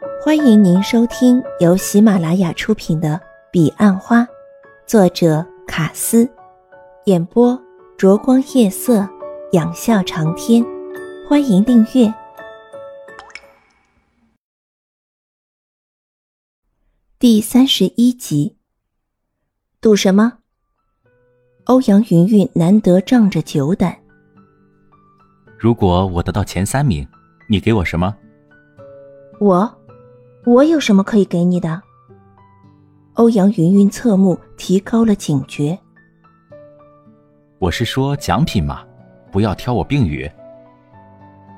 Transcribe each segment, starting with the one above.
欢迎您收听由喜马拉雅出品的《彼岸花》，作者卡斯，演播灼光夜色，仰笑长天。欢迎订阅。第三十一集，赌什么？欧阳云云难得仗着酒胆。如果我得到前三名，你给我什么？我，我有什么可以给你的？欧阳云云侧目，提高了警觉。我是说奖品嘛，不要挑我病语。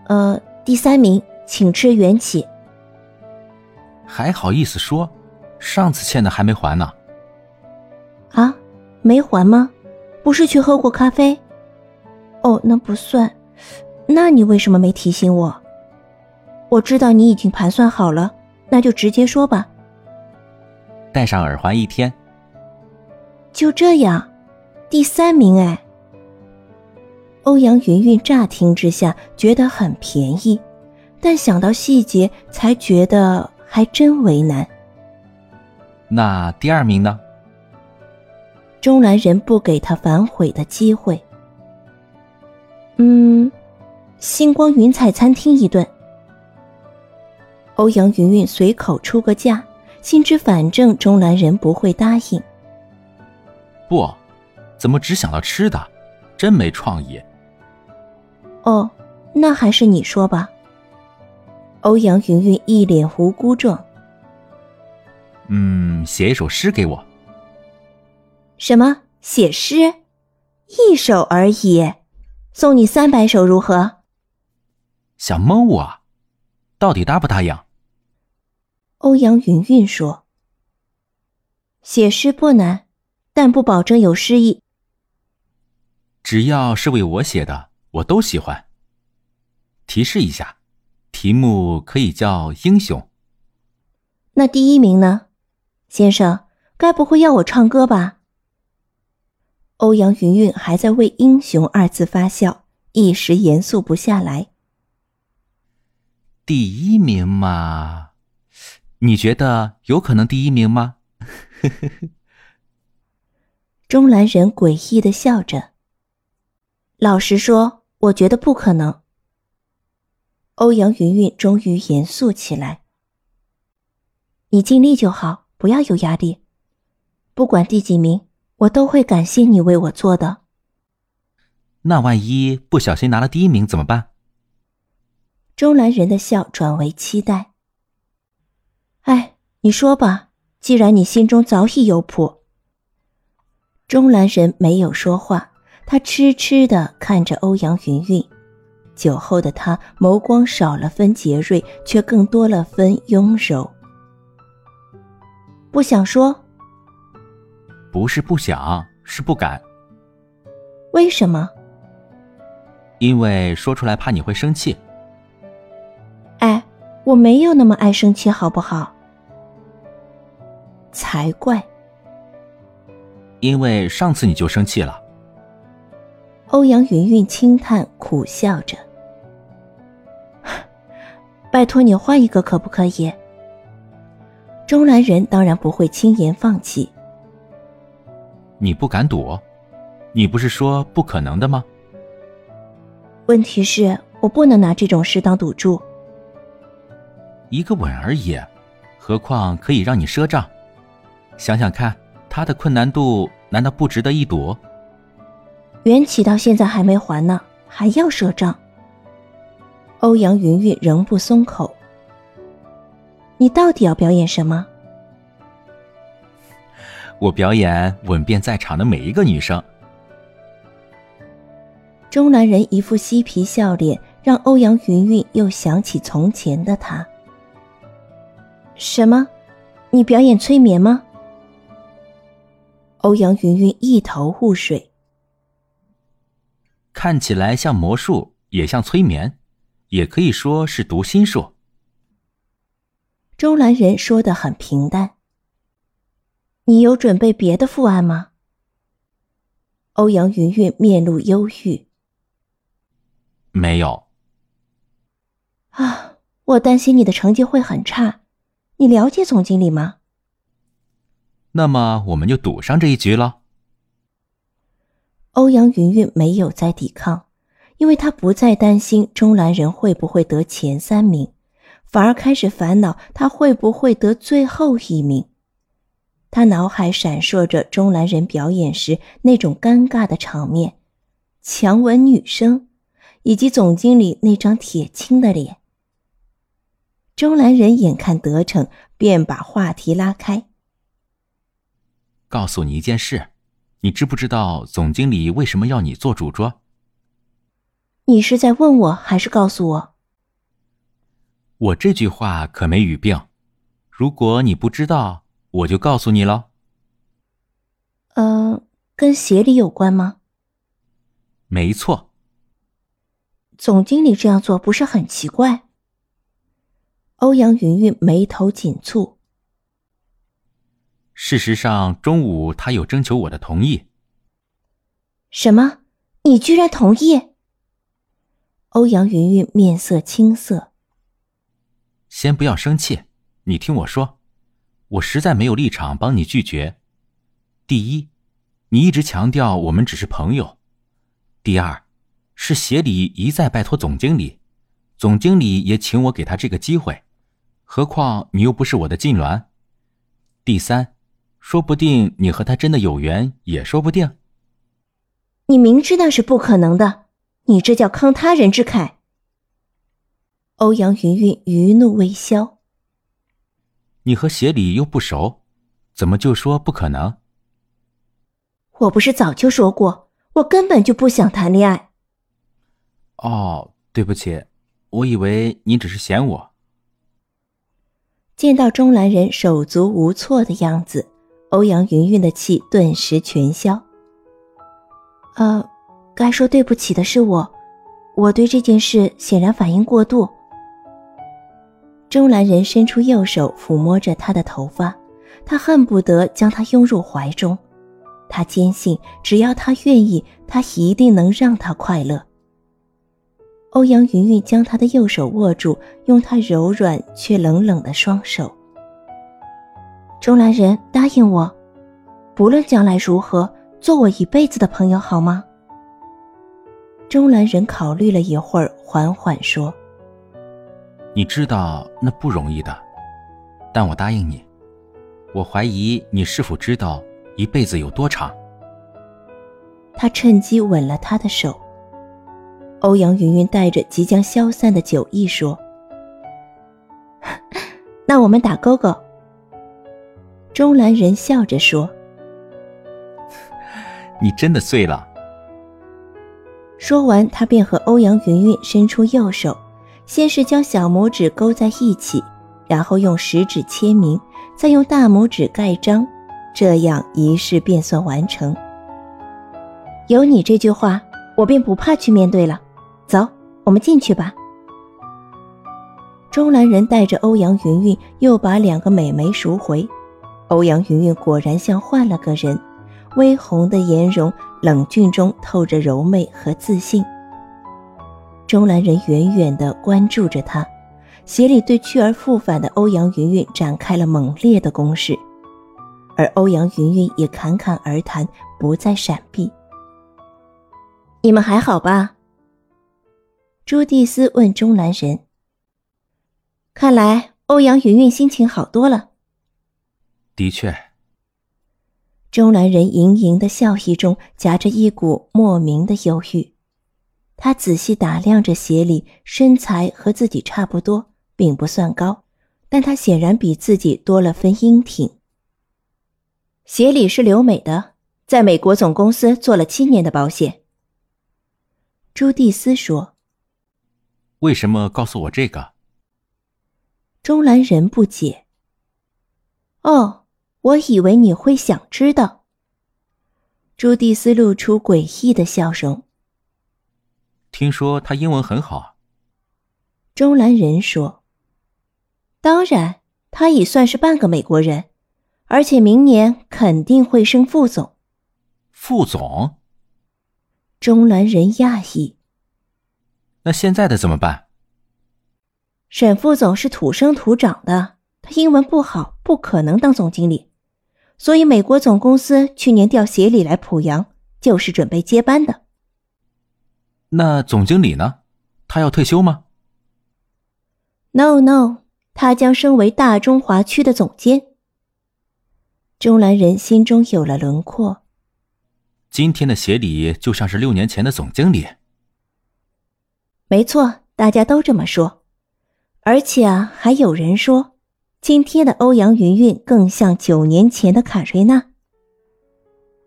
呃，第三名，请吃缘起。还好意思说？上次欠的还没还呢。啊，没还吗？不是去喝过咖啡？哦，那不算。那你为什么没提醒我？我知道你已经盘算好了，那就直接说吧。戴上耳环一天。就这样，第三名哎。欧阳云云乍听之下觉得很便宜，但想到细节才觉得还真为难。那第二名呢？钟兰人不给他反悔的机会。嗯。星光云彩餐厅一顿，欧阳云云随口出个价，心知反正钟兰人不会答应。不，怎么只想到吃的？真没创意。哦，那还是你说吧。欧阳云云一脸无辜状。嗯，写一首诗给我。什么？写诗？一首而已，送你三百首如何？想蒙我，到底答不答应？欧阳云云说：“写诗不难，但不保证有诗意。只要是为我写的，我都喜欢。提示一下，题目可以叫《英雄》。那第一名呢？先生，该不会要我唱歌吧？”欧阳云云还在为“英雄”二字发笑，一时严肃不下来。第一名嘛，你觉得有可能第一名吗？钟兰人诡异的笑着。老实说，我觉得不可能。欧阳云云终于严肃起来。你尽力就好，不要有压力。不管第几名，我都会感谢你为我做的。那万一不小心拿了第一名怎么办？钟兰人的笑转为期待。哎，你说吧，既然你心中早已有谱。钟兰人没有说话，他痴痴的看着欧阳云云。酒后的他眸光少了分杰锐，却更多了分雍柔。不想说？不是不想，是不敢。为什么？因为说出来怕你会生气。我没有那么爱生气，好不好？才怪！因为上次你就生气了。欧阳云云轻叹，苦笑着：“ 拜托你换一个，可不可以？”钟兰人当然不会轻言放弃。你不敢赌？你不是说不可能的吗？问题是我不能拿这种事当赌注。一个吻而已，何况可以让你赊账？想想看，他的困难度难道不值得一赌？缘起到现在还没还呢，还要赊账？欧阳云云仍不松口。你到底要表演什么？我表演吻遍在场的每一个女生。钟南人一副嬉皮笑脸，让欧阳云云又想起从前的他。什么？你表演催眠吗？欧阳云云一头雾水。看起来像魔术，也像催眠，也可以说是读心术。周兰人说的很平淡。你有准备别的副案吗？欧阳云云面露忧郁。没有。啊，我担心你的成绩会很差。你了解总经理吗？那么我们就赌上这一局了。欧阳云云没有再抵抗，因为她不再担心钟兰人会不会得前三名，反而开始烦恼他会不会得最后一名。他脑海闪烁着钟兰人表演时那种尴尬的场面，强吻女生，以及总经理那张铁青的脸。钟兰人眼看得逞，便把话题拉开。告诉你一件事，你知不知道总经理为什么要你做主桌？你是在问我，还是告诉我？我这句话可没语病。如果你不知道，我就告诉你了。呃，跟协理有关吗？没错。总经理这样做不是很奇怪？欧阳云云眉头紧蹙。事实上，中午他有征求我的同意。什么？你居然同意？欧阳云云面色青涩。先不要生气，你听我说，我实在没有立场帮你拒绝。第一，你一直强调我们只是朋友；第二，是协理一再拜托总经理，总经理也请我给他这个机会。何况你又不是我的痉挛。第三，说不定你和他真的有缘，也说不定。你明知那是不可能的，你这叫慷他人之慨。欧阳云云余怒未消。你和协理又不熟，怎么就说不可能？我不是早就说过，我根本就不想谈恋爱。哦，对不起，我以为你只是嫌我。见到钟兰人手足无措的样子，欧阳云云的气顿时全消。呃，该说对不起的是我，我对这件事显然反应过度。钟兰人伸出右手抚摸着他的头发，他恨不得将他拥入怀中。他坚信，只要他愿意，他一定能让他快乐。欧阳云云将他的右手握住，用他柔软却冷冷的双手。钟兰人，答应我，不论将来如何，做我一辈子的朋友，好吗？钟兰人考虑了一会儿，缓缓说：“你知道那不容易的，但我答应你。我怀疑你是否知道一辈子有多长。”他趁机吻了他的手。欧阳云云带着即将消散的酒意说：“ 那我们打勾勾。”钟兰人笑着说：“ 你真的醉了。”说完，他便和欧阳云云伸出右手，先是将小拇指勾在一起，然后用食指签名，再用大拇指盖章，这样仪式便算完成。有你这句话，我便不怕去面对了。走，我们进去吧。钟兰人带着欧阳云云又把两个美眉赎回。欧阳云云果然像换了个人，微红的颜容，冷峻中透着柔媚和自信。钟兰人远远地关注着她，鞋里对去而复返的欧阳云云展开了猛烈的攻势，而欧阳云云也侃侃而谈，不再闪避。你们还好吧？朱蒂斯问钟南人：“看来欧阳云云心情好多了。”的确。钟南人盈盈的笑意中夹着一股莫名的忧郁。他仔细打量着鞋里，身材和自己差不多，并不算高，但他显然比自己多了分英挺。协理是留美的，在美国总公司做了七年的保险。朱蒂斯说。为什么告诉我这个？钟兰人不解。哦，我以为你会想知道。朱蒂斯露出诡异的笑容。听说他英文很好。钟兰人说：“当然，他已算是半个美国人，而且明年肯定会升副总。”副总。钟兰人讶异。那现在的怎么办？沈副总是土生土长的，他他英文不好，不可能当总经理。所以美国总公司去年调协理来濮阳，就是准备接班的。那总经理呢？他要退休吗？No No，他将升为大中华区的总监。钟兰人心中有了轮廓。今天的协理就像是六年前的总经理。没错，大家都这么说，而且啊，还有人说，今天的欧阳云云更像九年前的卡瑞娜。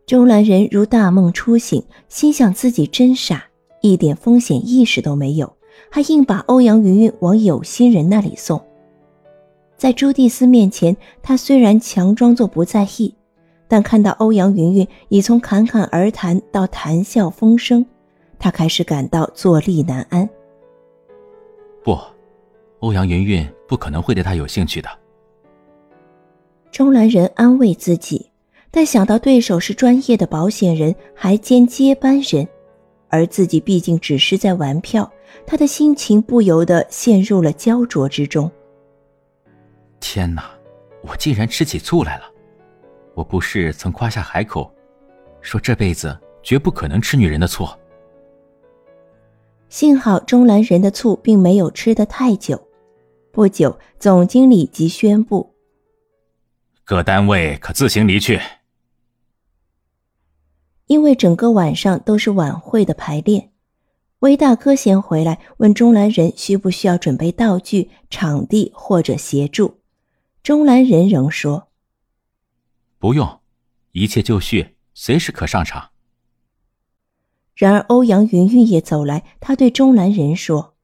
钟兰人如大梦初醒，心想自己真傻，一点风险意识都没有，还硬把欧阳云云往有心人那里送。在朱蒂斯面前，他虽然强装作不在意。但看到欧阳云云已从侃侃而谈到谈笑风生，他开始感到坐立难安。不，欧阳云云不可能会对他有兴趣的。钟兰人安慰自己，但想到对手是专业的保险人，还兼接班人，而自己毕竟只是在玩票，他的心情不由得陷入了焦灼之中。天哪，我竟然吃起醋来了！我不是曾夸下海口，说这辈子绝不可能吃女人的醋。幸好钟兰人的醋并没有吃得太久。不久，总经理即宣布：各单位可自行离去。因为整个晚上都是晚会的排练，魏大哥先回来问钟兰人需不需要准备道具、场地或者协助。钟兰人仍说。不用，一切就绪，随时可上场。然而欧阳云云也走来，他对钟兰仁说：“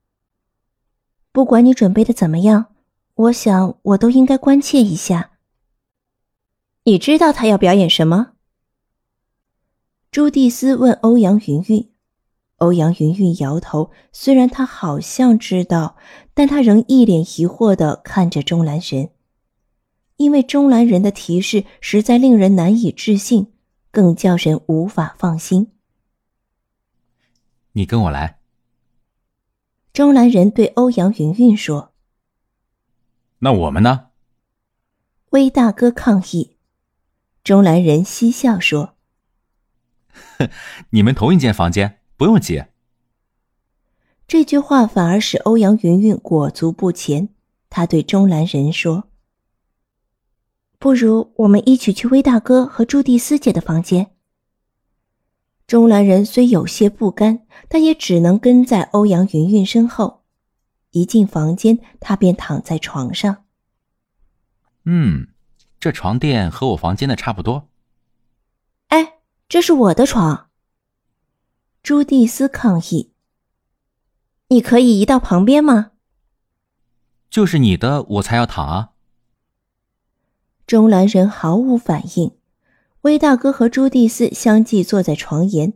不管你准备的怎么样，我想我都应该关切一下。你知道他要表演什么？”朱蒂斯问欧阳云云，欧阳云云摇头，虽然他好像知道，但他仍一脸疑惑的看着钟兰仁。因为钟兰人的提示实在令人难以置信，更叫人无法放心。你跟我来。中兰人对欧阳云云说：“那我们呢？”威大哥抗议。中兰人嬉笑说：“ 你们同一间房间，不用急。”这句话反而使欧阳云云裹足不前。他对钟兰人说。不如我们一起去威大哥和朱蒂斯姐的房间。钟兰人虽有些不甘，但也只能跟在欧阳云云身后。一进房间，他便躺在床上。嗯，这床垫和我房间的差不多。哎，这是我的床。朱蒂斯抗议：“你可以移到旁边吗？”就是你的，我才要躺啊。钟兰人毫无反应，威大哥和朱蒂斯相继坐在床沿，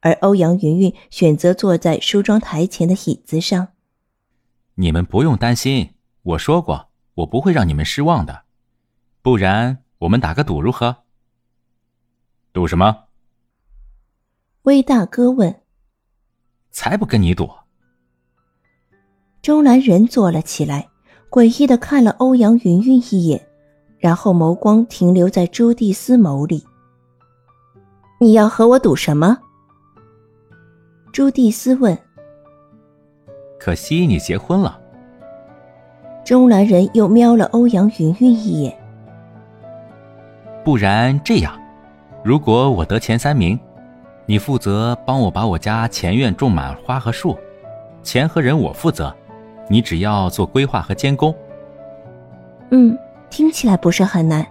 而欧阳云云选择坐在梳妆台前的椅子上。你们不用担心，我说过，我不会让你们失望的。不然，我们打个赌如何？赌什么？威大哥问。才不跟你赌！钟兰人坐了起来，诡异的看了欧阳云云一眼。然后眸光停留在朱蒂斯眸里。你要和我赌什么？朱蒂斯问。可惜你结婚了。中兰人又瞄了欧阳云云一眼。不然这样，如果我得前三名，你负责帮我把我家前院种满花和树，钱和人我负责，你只要做规划和监工。嗯。听起来不是很难，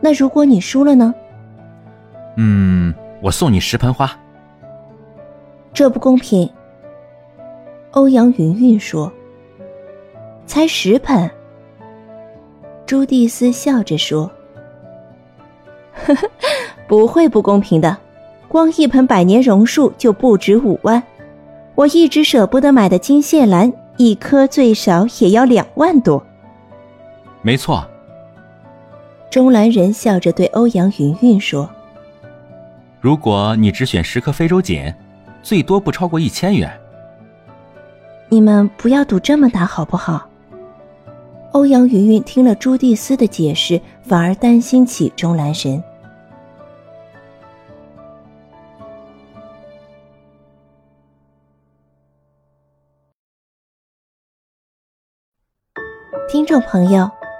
那如果你输了呢？嗯，我送你十盆花。这不公平。欧阳云云说：“才十盆。”朱蒂斯笑着说：“呵呵，不会不公平的。光一盆百年榕树就不止五万，我一直舍不得买的金线兰，一颗最少也要两万多。”没错。钟兰人笑着对欧阳云云说：“如果你只选十颗非洲锦，最多不超过一千元。你们不要赌这么大好不好？”欧阳云云听了朱蒂斯的解释，反而担心起钟兰神。听众朋友，